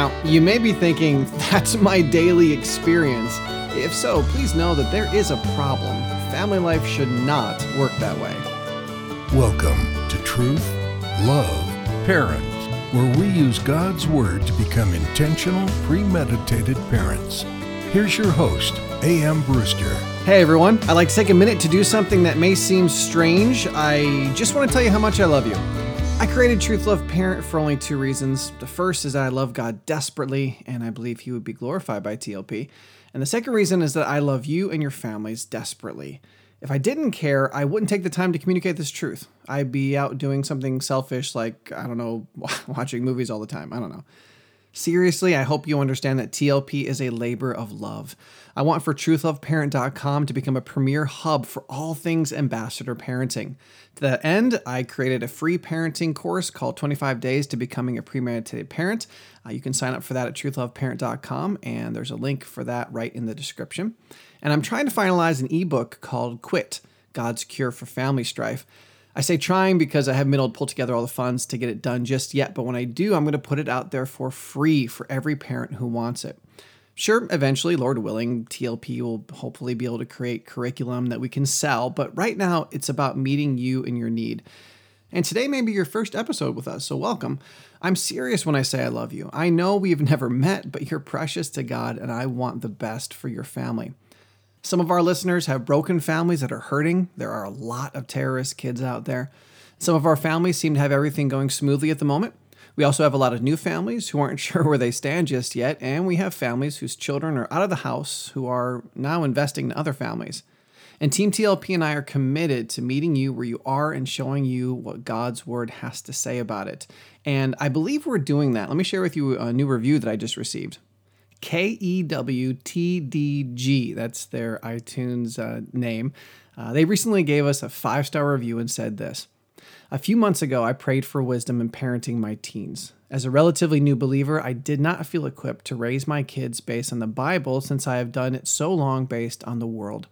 Now, you may be thinking, that's my daily experience. If so, please know that there is a problem. Family life should not work that way. Welcome to Truth, Love, Parents, where we use God's Word to become intentional, premeditated parents. Here's your host, A.M. Brewster. Hey everyone, I'd like to take a minute to do something that may seem strange. I just want to tell you how much I love you. I created Truth Love Parent for only two reasons. The first is that I love God desperately, and I believe He would be glorified by TLP. And the second reason is that I love you and your families desperately. If I didn't care, I wouldn't take the time to communicate this truth. I'd be out doing something selfish like, I don't know, watching movies all the time. I don't know. Seriously, I hope you understand that TLP is a labor of love. I want for truthloveparent.com to become a premier hub for all things ambassador parenting. To that end, I created a free parenting course called 25 Days to Becoming a Premeditated Parent. Uh, you can sign up for that at truthloveparent.com, and there's a link for that right in the description. And I'm trying to finalize an ebook called Quit God's Cure for Family Strife. I say trying because I haven't been able to pull together all the funds to get it done just yet, but when I do, I'm going to put it out there for free for every parent who wants it. Sure, eventually, Lord willing, TLP will hopefully be able to create curriculum that we can sell, but right now it's about meeting you in your need. And today may be your first episode with us, so welcome. I'm serious when I say I love you. I know we've never met, but you're precious to God, and I want the best for your family. Some of our listeners have broken families that are hurting. There are a lot of terrorist kids out there. Some of our families seem to have everything going smoothly at the moment. We also have a lot of new families who aren't sure where they stand just yet, and we have families whose children are out of the house who are now investing in other families. And Team TLP and I are committed to meeting you where you are and showing you what God's Word has to say about it. And I believe we're doing that. Let me share with you a new review that I just received. K E W T D G. That's their iTunes uh, name. Uh, they recently gave us a five star review and said this A few months ago, I prayed for wisdom in parenting my teens. As a relatively new believer, I did not feel equipped to raise my kids based on the Bible since I have done it so long based on the world.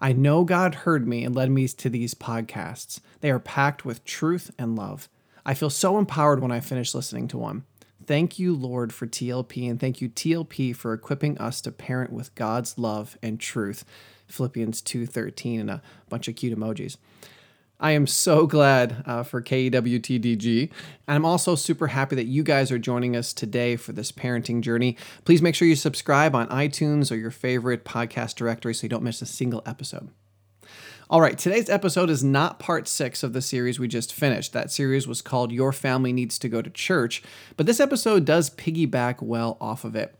I know God heard me and led me to these podcasts. They are packed with truth and love. I feel so empowered when I finish listening to one. Thank you, Lord, for TLP, and thank you, TLP, for equipping us to parent with God's love and truth. Philippians 2:13 and a bunch of cute emojis. I am so glad uh, for KEWTDG. And I'm also super happy that you guys are joining us today for this parenting journey. Please make sure you subscribe on iTunes or your favorite podcast directory so you don't miss a single episode. All right, today's episode is not part six of the series we just finished. That series was called Your Family Needs to Go to Church, but this episode does piggyback well off of it.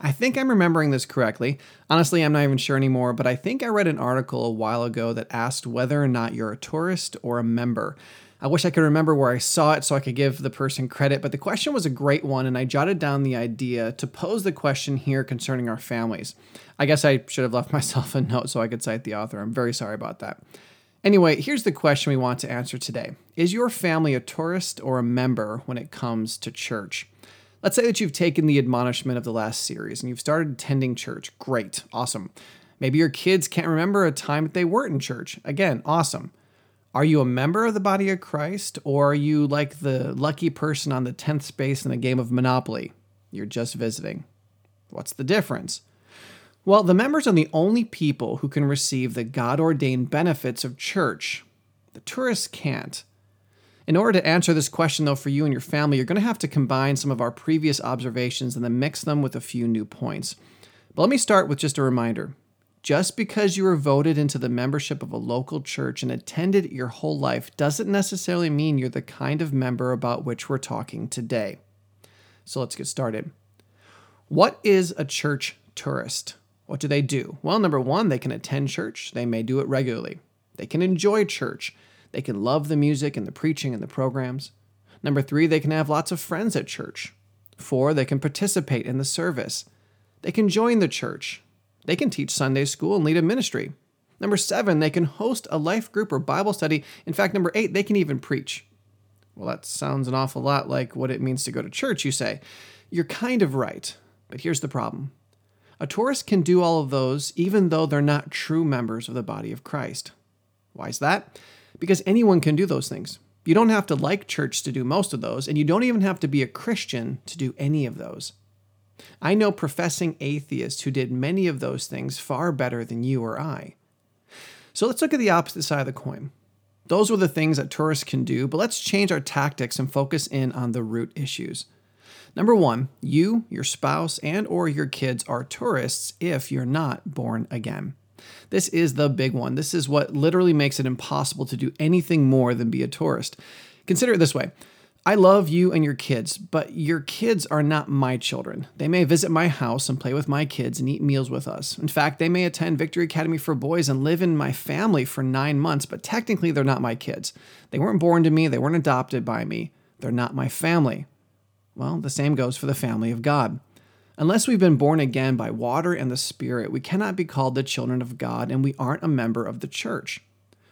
I think I'm remembering this correctly. Honestly, I'm not even sure anymore, but I think I read an article a while ago that asked whether or not you're a tourist or a member. I wish I could remember where I saw it so I could give the person credit, but the question was a great one, and I jotted down the idea to pose the question here concerning our families. I guess I should have left myself a note so I could cite the author. I'm very sorry about that. Anyway, here's the question we want to answer today Is your family a tourist or a member when it comes to church? Let's say that you've taken the admonishment of the last series and you've started attending church. Great, awesome. Maybe your kids can't remember a time that they weren't in church. Again, awesome. Are you a member of the body of Christ, or are you like the lucky person on the 10th space in a game of Monopoly? You're just visiting. What's the difference? Well, the members are the only people who can receive the God ordained benefits of church. The tourists can't. In order to answer this question, though, for you and your family, you're going to have to combine some of our previous observations and then mix them with a few new points. But let me start with just a reminder just because you were voted into the membership of a local church and attended your whole life doesn't necessarily mean you're the kind of member about which we're talking today. So let's get started. What is a church tourist? What do they do? Well, number one, they can attend church. They may do it regularly. They can enjoy church. They can love the music and the preaching and the programs. Number three, they can have lots of friends at church. Four, they can participate in the service. They can join the church. They can teach Sunday school and lead a ministry. Number seven, they can host a life group or Bible study. In fact, number eight, they can even preach. Well, that sounds an awful lot like what it means to go to church, you say. You're kind of right, but here's the problem. A tourist can do all of those even though they're not true members of the body of Christ. Why is that? Because anyone can do those things. You don't have to like church to do most of those, and you don't even have to be a Christian to do any of those. I know professing atheists who did many of those things far better than you or I. So let's look at the opposite side of the coin. Those were the things that tourists can do, but let's change our tactics and focus in on the root issues. Number 1, you, your spouse, and or your kids are tourists if you're not born again. This is the big one. This is what literally makes it impossible to do anything more than be a tourist. Consider it this way I love you and your kids, but your kids are not my children. They may visit my house and play with my kids and eat meals with us. In fact, they may attend Victory Academy for Boys and live in my family for nine months, but technically they're not my kids. They weren't born to me, they weren't adopted by me. They're not my family. Well, the same goes for the family of God. Unless we've been born again by water and the Spirit, we cannot be called the children of God and we aren't a member of the church.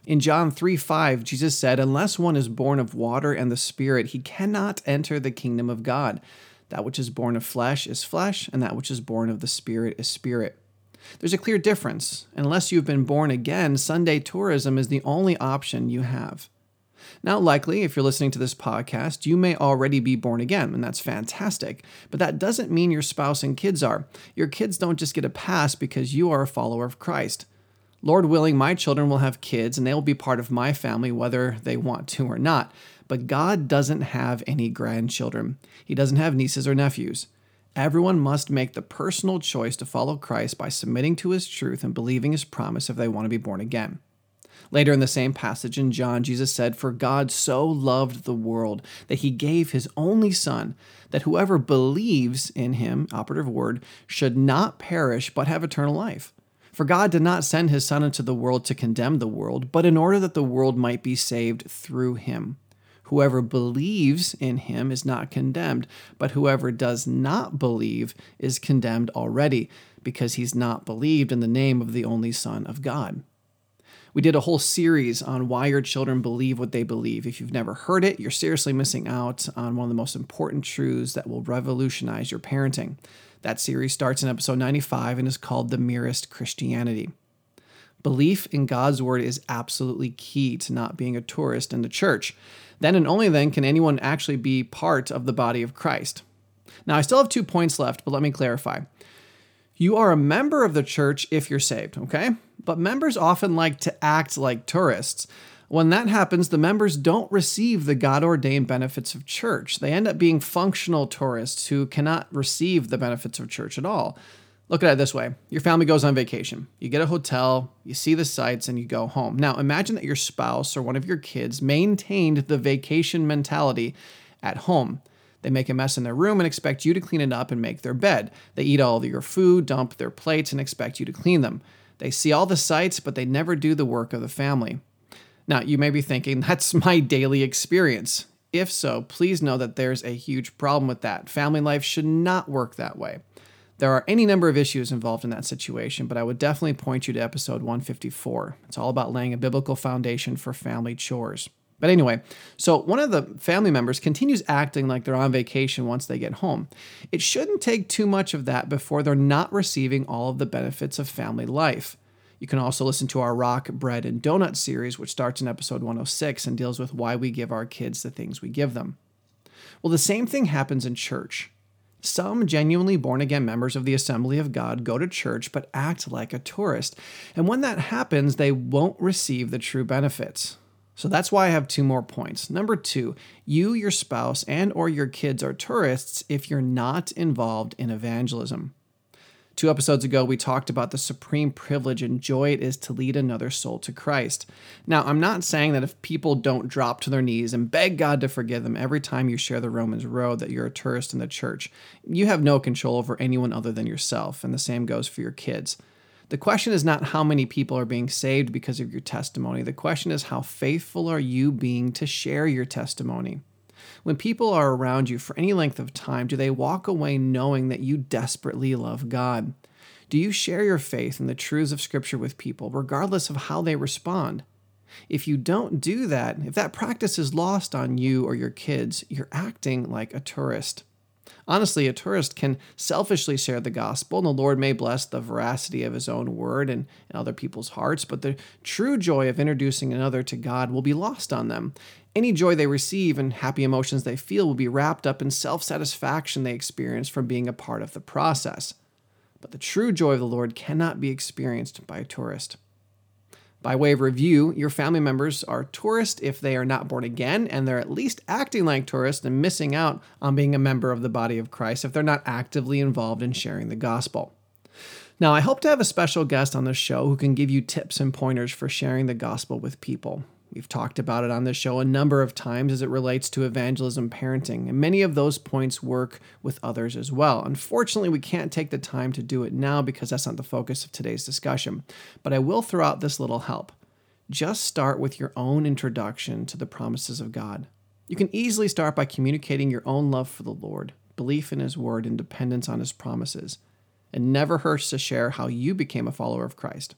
In John 3 5, Jesus said, Unless one is born of water and the Spirit, he cannot enter the kingdom of God. That which is born of flesh is flesh, and that which is born of the Spirit is spirit. There's a clear difference. Unless you've been born again, Sunday tourism is the only option you have. Now, likely, if you're listening to this podcast, you may already be born again, and that's fantastic. But that doesn't mean your spouse and kids are. Your kids don't just get a pass because you are a follower of Christ. Lord willing, my children will have kids and they will be part of my family whether they want to or not. But God doesn't have any grandchildren, He doesn't have nieces or nephews. Everyone must make the personal choice to follow Christ by submitting to His truth and believing His promise if they want to be born again. Later in the same passage in John, Jesus said, For God so loved the world that he gave his only Son, that whoever believes in him, operative word, should not perish but have eternal life. For God did not send his Son into the world to condemn the world, but in order that the world might be saved through him. Whoever believes in him is not condemned, but whoever does not believe is condemned already, because he's not believed in the name of the only Son of God. We did a whole series on why your children believe what they believe. If you've never heard it, you're seriously missing out on one of the most important truths that will revolutionize your parenting. That series starts in episode 95 and is called The Merest Christianity. Belief in God's word is absolutely key to not being a tourist in the church. Then and only then can anyone actually be part of the body of Christ. Now, I still have two points left, but let me clarify. You are a member of the church if you're saved, okay? But members often like to act like tourists. When that happens, the members don't receive the God ordained benefits of church. They end up being functional tourists who cannot receive the benefits of church at all. Look at it this way your family goes on vacation. You get a hotel, you see the sights, and you go home. Now, imagine that your spouse or one of your kids maintained the vacation mentality at home. They make a mess in their room and expect you to clean it up and make their bed. They eat all of your food, dump their plates, and expect you to clean them. They see all the sights, but they never do the work of the family. Now, you may be thinking, that's my daily experience. If so, please know that there's a huge problem with that. Family life should not work that way. There are any number of issues involved in that situation, but I would definitely point you to episode 154. It's all about laying a biblical foundation for family chores. But anyway, so one of the family members continues acting like they're on vacation once they get home. It shouldn't take too much of that before they're not receiving all of the benefits of family life. You can also listen to our Rock, Bread, and Donut series, which starts in episode 106 and deals with why we give our kids the things we give them. Well, the same thing happens in church. Some genuinely born again members of the Assembly of God go to church but act like a tourist. And when that happens, they won't receive the true benefits. So that's why I have two more points. Number 2, you, your spouse, and or your kids are tourists if you're not involved in evangelism. Two episodes ago, we talked about the supreme privilege and joy it is to lead another soul to Christ. Now, I'm not saying that if people don't drop to their knees and beg God to forgive them every time you share the Romans road that you're a tourist in the church. You have no control over anyone other than yourself, and the same goes for your kids. The question is not how many people are being saved because of your testimony. The question is how faithful are you being to share your testimony? When people are around you for any length of time, do they walk away knowing that you desperately love God? Do you share your faith and the truths of Scripture with people, regardless of how they respond? If you don't do that, if that practice is lost on you or your kids, you're acting like a tourist. Honestly, a tourist can selfishly share the gospel, and the Lord may bless the veracity of his own word and, other people's hearts, but the true joy of introducing another to God will be lost on them. Any joy they receive and happy emotions they feel will be wrapped up in self satisfaction they experience from being a part of the process. But the true joy of the Lord cannot be experienced by a tourist. By way of review, your family members are tourists if they are not born again, and they're at least acting like tourists and missing out on being a member of the body of Christ if they're not actively involved in sharing the gospel. Now, I hope to have a special guest on the show who can give you tips and pointers for sharing the gospel with people. We've talked about it on this show a number of times as it relates to evangelism parenting, and many of those points work with others as well. Unfortunately, we can't take the time to do it now because that's not the focus of today's discussion, but I will throw out this little help. Just start with your own introduction to the promises of God. You can easily start by communicating your own love for the Lord, belief in His Word, and dependence on His promises. It never hurts to share how you became a follower of Christ.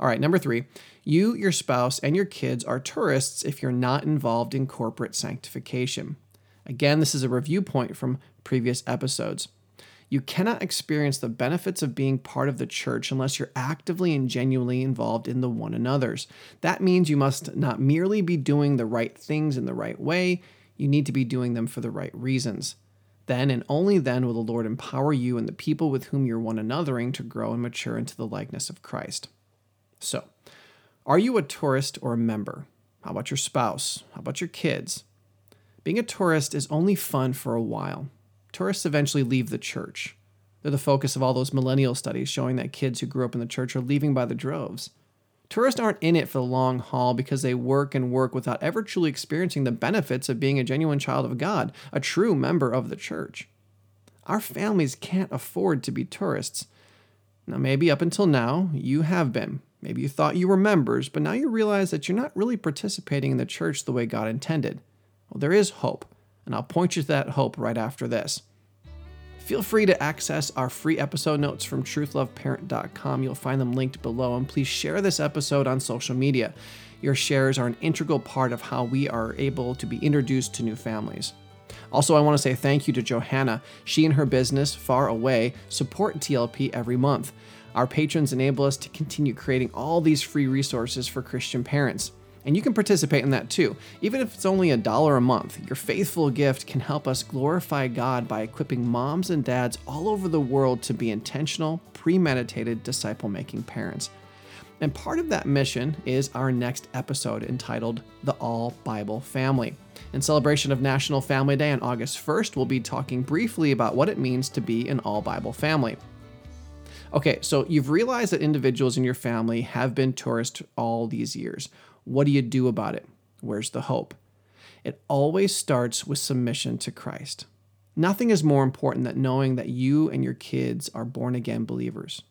All right, number three, you, your spouse, and your kids are tourists if you're not involved in corporate sanctification. Again, this is a review point from previous episodes. You cannot experience the benefits of being part of the church unless you're actively and genuinely involved in the one another's. That means you must not merely be doing the right things in the right way, you need to be doing them for the right reasons. Then and only then will the Lord empower you and the people with whom you're one anothering to grow and mature into the likeness of Christ. So, are you a tourist or a member? How about your spouse? How about your kids? Being a tourist is only fun for a while. Tourists eventually leave the church. They're the focus of all those millennial studies showing that kids who grew up in the church are leaving by the droves. Tourists aren't in it for the long haul because they work and work without ever truly experiencing the benefits of being a genuine child of God, a true member of the church. Our families can't afford to be tourists. Now, maybe up until now, you have been, Maybe you thought you were members, but now you realize that you're not really participating in the church the way God intended. Well, there is hope, and I'll point you to that hope right after this. Feel free to access our free episode notes from truthloveparent.com. You'll find them linked below, and please share this episode on social media. Your shares are an integral part of how we are able to be introduced to new families. Also, I want to say thank you to Johanna. She and her business, Far Away, support TLP every month. Our patrons enable us to continue creating all these free resources for Christian parents. And you can participate in that too. Even if it's only a dollar a month, your faithful gift can help us glorify God by equipping moms and dads all over the world to be intentional, premeditated, disciple making parents. And part of that mission is our next episode entitled The All Bible Family. In celebration of National Family Day on August 1st, we'll be talking briefly about what it means to be an all Bible family. Okay, so you've realized that individuals in your family have been tourists all these years. What do you do about it? Where's the hope? It always starts with submission to Christ. Nothing is more important than knowing that you and your kids are born again believers.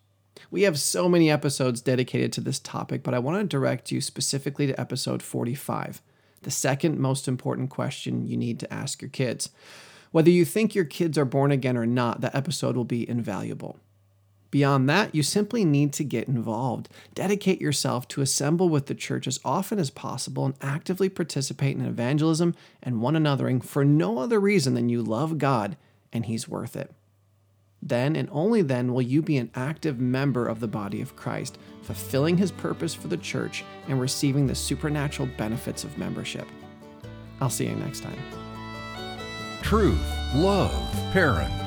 We have so many episodes dedicated to this topic, but I want to direct you specifically to episode 45, the second most important question you need to ask your kids. Whether you think your kids are born again or not, that episode will be invaluable. Beyond that, you simply need to get involved. Dedicate yourself to assemble with the church as often as possible and actively participate in evangelism and one anothering for no other reason than you love God and He's worth it. Then and only then will you be an active member of the body of Christ, fulfilling His purpose for the church and receiving the supernatural benefits of membership. I'll see you next time. Truth, love, parent